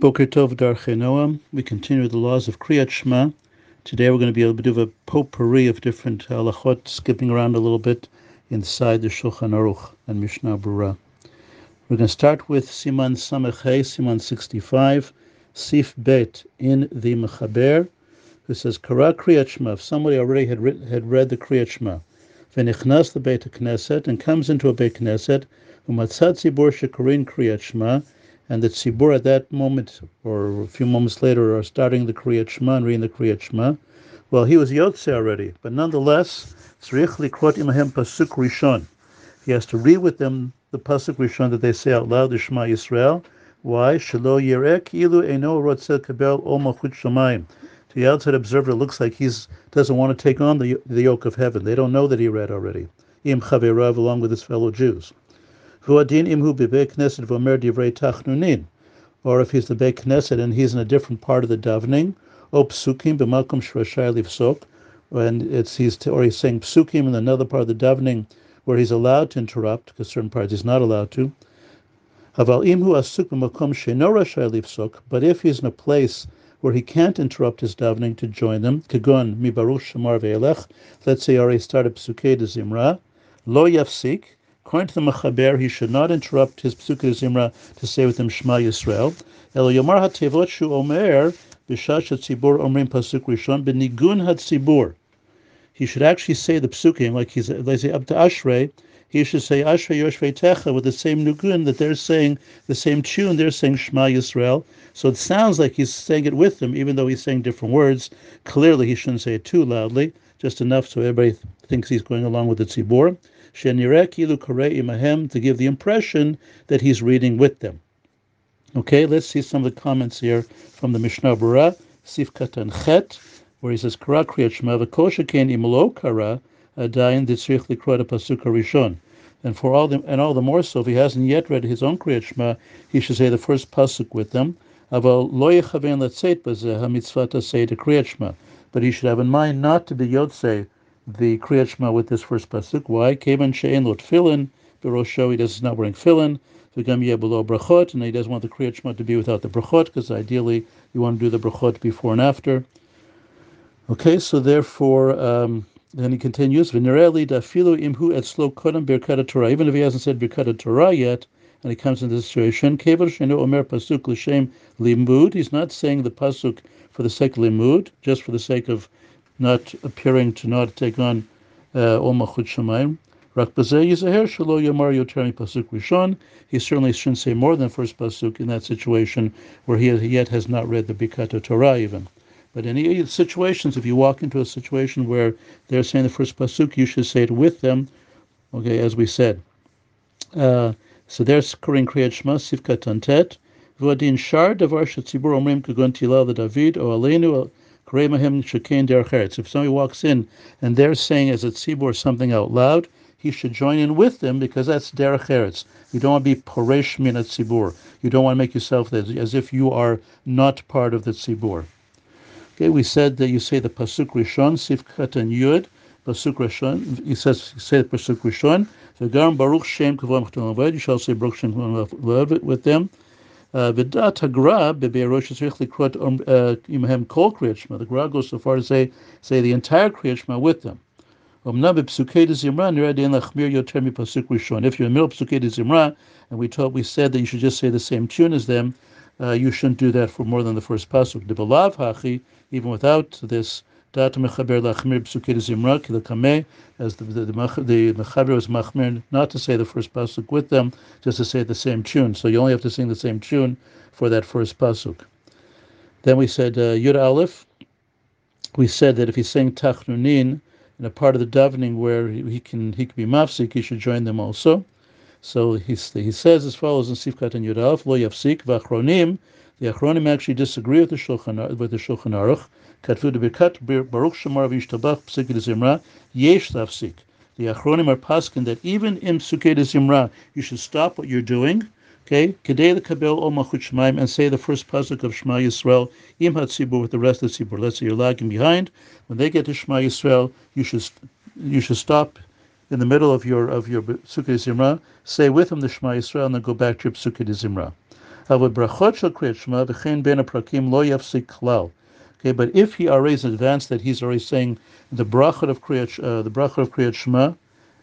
Boker Tov Noam. We continue the laws of Kriyat Shema. Today we're going to be able to do a potpourri of different halachot, skipping around a little bit inside the Shulchan Aruch and Mishnah Berurah. We're going to start with Siman Samechei, Siman 65, Sif Bet in the Mechaber, who says, Kara Kriyat Shema. If somebody already had, written, had read the Kriyat Shema, Venichnas the Beit Knesset, and comes into a Beit Knesset, Umatzat Zibur Shekarin Kriyat Shema, and the tzibur at that moment or a few moments later are starting the Kriyat Shema and reading the Kriyat Shema. Well, he was Yotze already, but nonetheless, Tzrich Likrot Imahem Pasuk Rishon. He has to read with them the Pasuk Rishon that they say out loud, the Shema Yisrael. Why? Shelo Yerek Ilu Eno Rotzel Kabel Ol Malchut Shamayim. To the outside observer, it looks like he doesn't want to take on the, the yoke of heaven. They don't know that he read already. Im Chaverav, along with his fellow Jews. Or if he's the Beit Knesset and he's in a different part of the davening, o psukim livsok, and it's he's or he's saying psukim in another part of the davening where he's allowed to interrupt because certain parts he's not allowed to. But if he's in a place where he can't interrupt his davening to join them, kagon mi baruch shamar ve'elech, let's say already started psukei de zimra, lo yafsik, According to the Mechaber, he should not interrupt his Psukei Zimra to say with him Shema Yisrael. El Yomar HaTevot Shu Omer B'Shash HaTzibur Omrim Pasuk Rishon B'Nigun HaTzibur. He should actually say the Psukim, like he's they say up to Ashrei, he should say Ashrei Yoshvei Techa with the same Nugun that they're saying, the same tune, they're saying Shema Yisrael. So it sounds like he's saying it with them, even though he's saying different words. Clearly, he shouldn't say it too loudly, just enough so everybody thinks he's going along with the Tzibur to give the impression that he's reading with them. Okay, let's see some of the comments here from the Mishnah Berurah, Sif Chet, where he says, Kara Kriyat Shema v'kosha ken imlo kara adayin ditzrich likrot pasuk rishon. And for all the and all the more so, if he hasn't yet read his own Kriyat Shema, he should say the first pasuk with them. Aval lo the. But he should have in mind not to be yotzei the Kriyat Shema with this first pasuk. Why? Kevan she'en lo tefillin b'rosho. He does not wearing tefillin. V'gam yeh below brachot, and he doesn't want the Kriyat Shema to be without the brachot, because ideally you want to do the brachot before and after. Okay, so therefore, um, then he continues, V'nereli dafilu imhu etzlo kodem birkat Torah. Even if he hasn't said birkat Torah yet, and he comes into this situation, kevan shenu omer pasuk l'shem limud. He's not saying the pasuk for the sake of limud, just for the sake of not appearing to not take on yoter pasuk rishon. He certainly shouldn't say more than first pasuk in that situation where he yet has not read the Birkat Torah even. But in any situations, if you walk into a situation where they're saying the first pasuk, you should say it with them. Okay, as we said. Uh, so there's Korean Kriyat Shema Sivka Tantet. V'adin shar davar shetzibur omrim kagon tilal David o aleinu if somebody walks in and they're saying as a tzibur something out loud, he should join in with them because that's derech eretz. You don't want to be poresh min tzibur. You don't want to make yourself as, if you are not part of the tzibur. Okay, we said that you say the pasuk rishon, sifkat and yud, pasuk rishon. He says, say the pasuk rishon. The baruch shem kavod You shall say baruch shem with them. Uh, V'dat um, uh, kol kriyat shema. The Gra goes so far to say say the entire kriyat shema with them. If you're in the middle of Psukei Zimra, and we told, we said that you should just say the same tune as them, uh, you shouldn't do that for more than the first pasuk. Even without this, Dat mechaber lachmir psukei zimra kilakameh, as the the, the, the mechaber was machmir not to say the first pasuk with them, just to say the same tune. So you only have to sing the same tune for that first pasuk. Then we said uh, Yud Aleph. We said that if he's saying tachnunin in a part of the davening where he, he can he can be mafsik, he should join them also. So he, he says as follows in Sifkat and Yud Aleph, Lo yafsik v'achronim. The Achronim actually disagree with the Shulchan with the Shulchan Aruch. כתבו בברכת Baruch Shemar והשתבח פסוקי דזמרה, יש להפסיק. The Achronim are paskin that even in Psukei Zimra, you should stop what you're doing, okay? Kedei the o machut shemaim and say the first pasuk of Shema Yisrael im hatzibur with the rest of the tzibur. Let's say you're lagging behind. When they get to Shema Yisrael, you should you should stop in the middle of your of your Psukei Zimra, say with them the Shema Yisrael, and then go back to your Psukei Zimra. Avod brachot shel kriyat Shema v'chein ben aprakim lo yafsik klal. Okay, but if he already is advanced that he's already saying the brachot of kriyat, uh, the brachot of kriyat shema,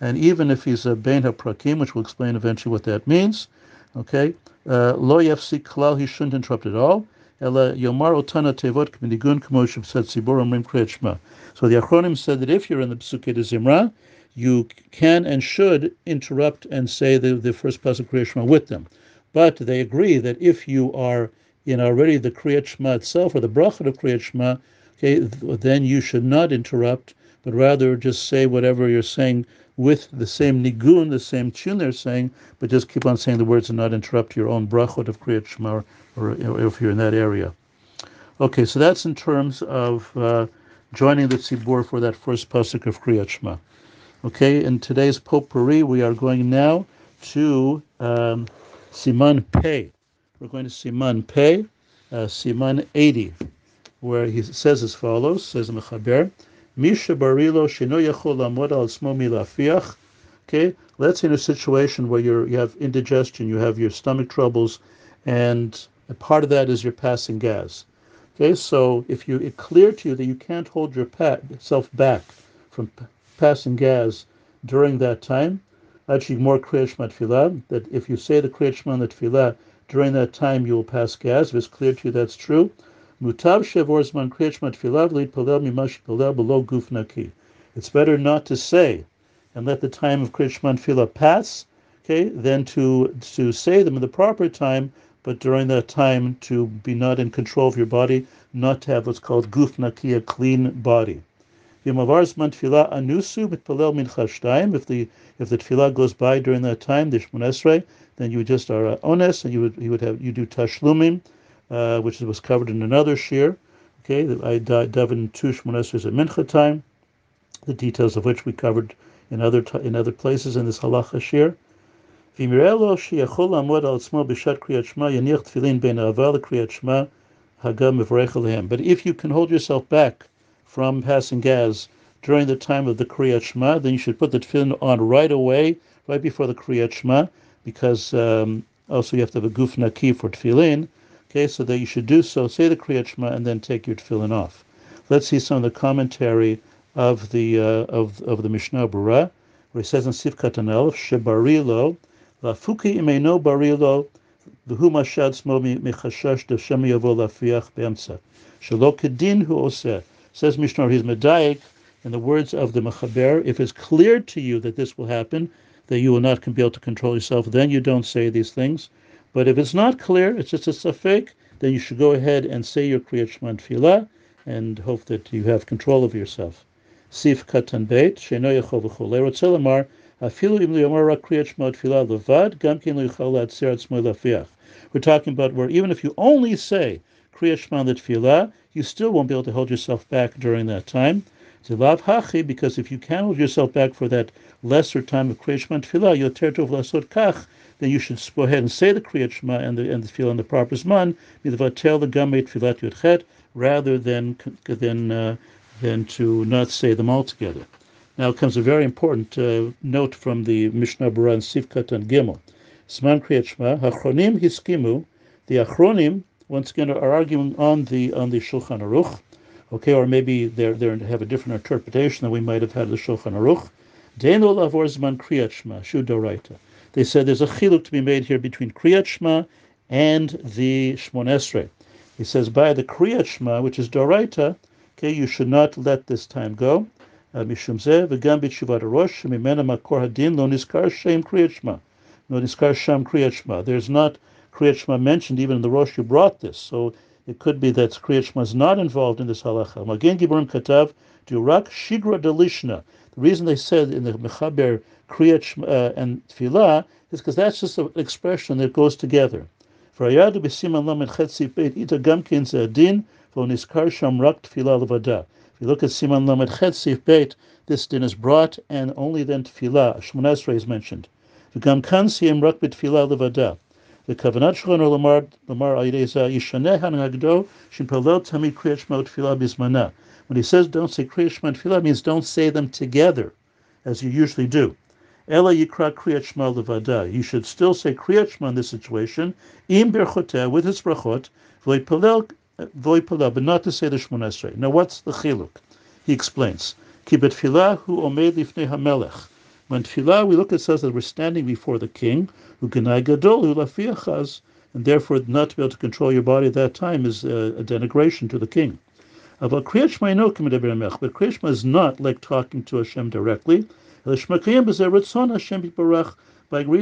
and even if he's a ben haprakim, which we'll explain eventually what that means, okay, uh, lo yafsik klal, he shouldn't interrupt at all. Ela yomar otana tevot k'minigun k'moshev said tzibur omrim kriyat shema. So the Achronim said that if you're in the Pesukei de Zimra, you can and should interrupt and say the, the first pasuk Kriyat Shema with them. But they agree that if you are in already the Kriyat Shema itself or the bracha of Kriyat Shema, okay, then you should not interrupt, but rather just say whatever you're saying with the same nigun, the same tune they're saying, but just keep on saying the words and not interrupt your own brachot of Kriyat Shema or, or, if you're in that area. Okay, so that's in terms of uh, joining the tzibur for that first pasuk of Kriyat Shema. Okay, in today's potpourri, we are going now to um, Siman Pei. We're going to Siman Pei, uh, Siman 80, where he says as follows, says Mechaber, Misha Barilo Shino Yachol Amod Al. Okay, let's in a situation where you're, you have indigestion, you have your stomach troubles, and a part of that is you're passing gas. Okay, so if you it's clear to you that you can't hold yourself back from passing gas during that time, actually more Kriyat Shema Tfilah, that if you say the Kriyat Shema and the Tfilah during that time, you will pass gas. If it's clear to you that's true, Mutav Shevor Zman Kriyat Shema Tfilah V'lit Palel Mimash Palel Below Guf Naki. It's better not to say and let the time of Kriyat Shema pass, okay, than to, to say them in the proper time, but during that time to be not in control of your body, not to have what's called Guf Naki, a clean body. If the if the tefillah goes by during that time, the shmonesrei, then you just are uh, ones, and you would you would have you do tashlumim, uh, which was covered in another shir. Okay, I daven two shmonesreis at mincha time, the details of which we covered in other in other places in this halacha shir. V'mirelo sheyachol amod al tzmo b'shat kriyat shema yaniach tefillin ben aval kriyat shema hagam But if you can hold yourself back from passing gas during the time of the Kriyat Shema, then you should put the tefillin on right away, right before the Kriyat Shema, because um, also you have to have a guf naki for tefillin. Okay, so that you should do so. Say the Kriyat Shema and then take your tefillin off. Let's see some of the commentary of the uh, of of the Mishnah Berurah, where it says in Sifkat Anel, Shebarilo, Lafuki imeno barilo, v'hu mashad smo michashash devshem yavo lafiach be'emtza. Shelo kedin hu oseh. Says Mishnah, he's medayik, in the words of the Mechaber, if it's clear to you that this will happen, that you will not be able to control yourself, then you don't say these things. But if it's not clear, it's just a safek, then you should go ahead and say your Kriyat Shema Tfilah and hope that you have control of yourself. Sif katan beit, sheno yachol v'chol. Erotzelamar, afilu im liyomar Kriyat Shema levad, gam kin lichal latzer atzmoy lafiach. We're talking about where even if you only say Kriyat Shema Tfilah, you still won't be able to hold yourself back during that time. Because if you can hold yourself back for that lesser time of Kriyat Shema Tefillah, yoter tov lasot kach, then you should go ahead and say the Kriyat Shema and the, and the Tefillah in the proper Zman, midvatel the Gamei Tfilat Yudchet, rather than, than, uh, than to not say them all together. Now comes a very important uh, note from the Mishnah Berurah Sivkat and Gimel. Zman Kriyat Shema, Hachronim Hiskimu, the Achronim once again are arguing on the on the Shulchan Aruch, okay, or maybe they they have a different interpretation than we might have had the Shulchan Aruch. They said there's a chiluk to be made here between kriyat shema and the shmonesre. He says by the kriyat shema, which is doraita, okay, you should not let this time go. Uh, rosh shem. There's not Kriyat Shema mentioned even in the Rosh you brought this. So it could be that Kriyat is not involved in this halacha. Magen Giborim Katav Durak Shigra Delishna. The reason they said in the Mechaber Kriyat uh, and Tfilah is because that's just an expression that goes together. V'ayadu b'siman lamed chetzi peit ita gamkin zedin v'oniskar sham rak tfilah levada. If you look at siman lamed chetzi peit, this din is brought and only then tfilah, Shmonesrei is mentioned. V'gam kan siyem rak b'tfilah levada. The kavanat or lamar lamar ayideza yishaneh hanagdo shimpalel tamid kriyat tefillah bismana. When he says don't say kriyat shmot tefillah, means don't say them together, as you usually do. Ela Yikra Kriyat Shema Levada. You should still say Kriyat Shema in this situation, Im Berchoteh, with his brachot, V'ipalel, V'ipalel, but not to say the Shemon Esrei. Now what's the chiluk? He explains, Ki betfilah hu omed lifnei hamelech. When tefillah, we look, it says that we're standing before the king, who gadol, and therefore not to be able to control your body at that time is a, a denigration to the king. But Kriyat Shema is not like talking to Hashem directly. By agreeing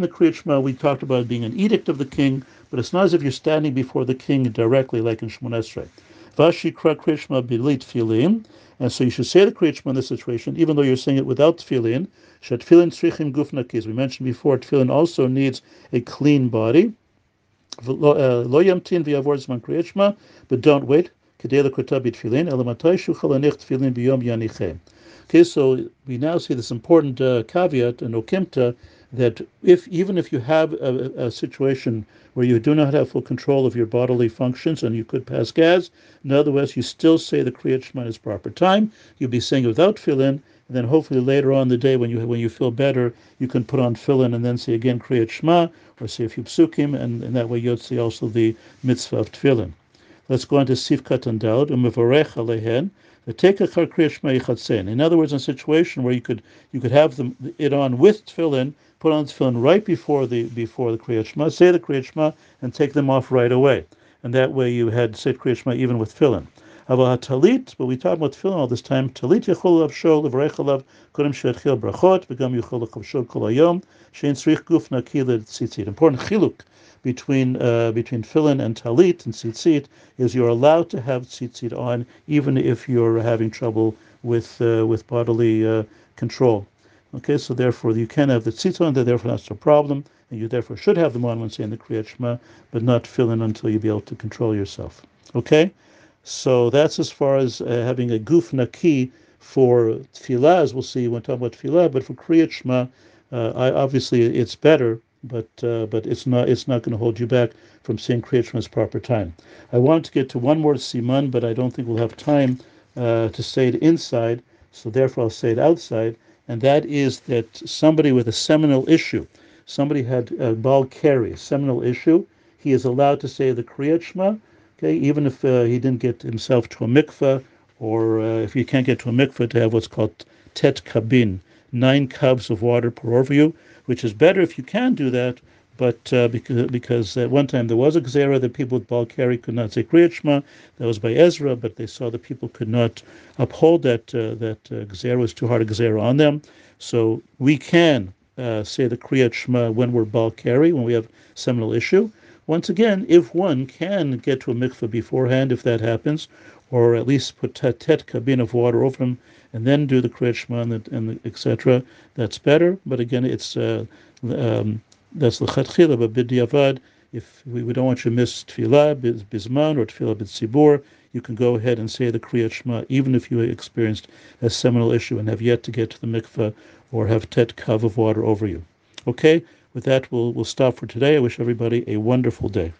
the Kriyat Shema, we talked about being an edict of the king, but it's not as if you're standing before the king directly, like in Shemon Esrei. Vashikra Kriyat Shema bilit filin, and so you should say the Kriyat Shema in this situation, even though you're saying it without tefillin. Shat tefillin tzrichim gufnaki. As we mentioned before, tefillin also needs a clean body. Lo yamtin v'yavor zman Kriyat Shema, but don't wait. Kedei l'krota b'tefillin, elamatay shuchal anich tefillin b'yom yanichem. Okay, so we now see this important uh, caveat in Okimta that if even if you have a, a, situation where you do not have full control of your bodily functions and you could pass gas, nevertheless you still say the Kriyat Shema its proper time. You'll be saying it without fill-in, and then hopefully later on the day when you when you feel better, you can put on fill-in and then say again Kriyat Shema or say a few psukim, and, and that way you'll see also the mitzvah of tefillin. Let's go on to Sifkat and Daud, umevarech alehen. In other words, in a situation where you could you could have them, it on with tefillin, put on tefillin right before the before the Kriyat Shema, say the Kriyat Shema, and take them off right away. And that way you had said Kriyat Shema even with tefillin. Aval talit, but we talk about tefillin all this time. Talit yechol av shol levrech alav kodem she'etchil brachot, begam yechol lachav shol kol hayom, she'en tzrich guf naki tzitzit. Important chiluk between uh, between tefillin and talit and tzitzit is you're allowed to have tzitzit on even if you're having trouble with uh, with bodily uh, control. Okay, so therefore you can have the tzitzit on there, therefore that's a problem, and you therefore should have the on when saying the Kriyat Shema, but not fill in until you be able to control yourself. Okay, so that's as far as uh, having a guf naki for tefillah, as we'll see when talking about tefillah, but for Kriyat Shema, uh, I, obviously it's better but uh, but it's not it's not going to hold you back from seeing Kriyat Shema's proper time. I want to get to one more siman, but I don't think we'll have time uh, to say it inside, so therefore I'll say it outside, and that is that somebody with a seminal issue, somebody had a carry, seminal issue, he is allowed to say the Kriyat Shema, okay, even if uh, he didn't get himself to a mikveh, or uh, if you can't get to a mikveh, to have what's called tet kabin, nine cups of water pour over you which is better if you can do that. But uh, because, because at one time there was a gzera that people with Balkari could not say Kriyat Shema, that was by Ezra, but they saw that people could not uphold that uh, that uh, was too hard a gzera on them. So we can uh, say the Kriyat Shema when we're Balkari, when we have seminal issue. Once again, if one can get to a mikveh beforehand, if that happens, or at least put tet, tet kabin of water over him and then do the Kriyat Shema and, the, and the, etc. That's better. But again, it's uh, um, that's the chatchila. But b'diavad, if we, we, don't want you to miss tefillah bisman or tefillah b'tzibur, you can go ahead and say the Kriyat Shema, even if you experienced a seminal issue and have yet to get to the mikveh or have tet kav of water over you. Okay, with that, we'll we'll stop for today. I wish everybody a wonderful day.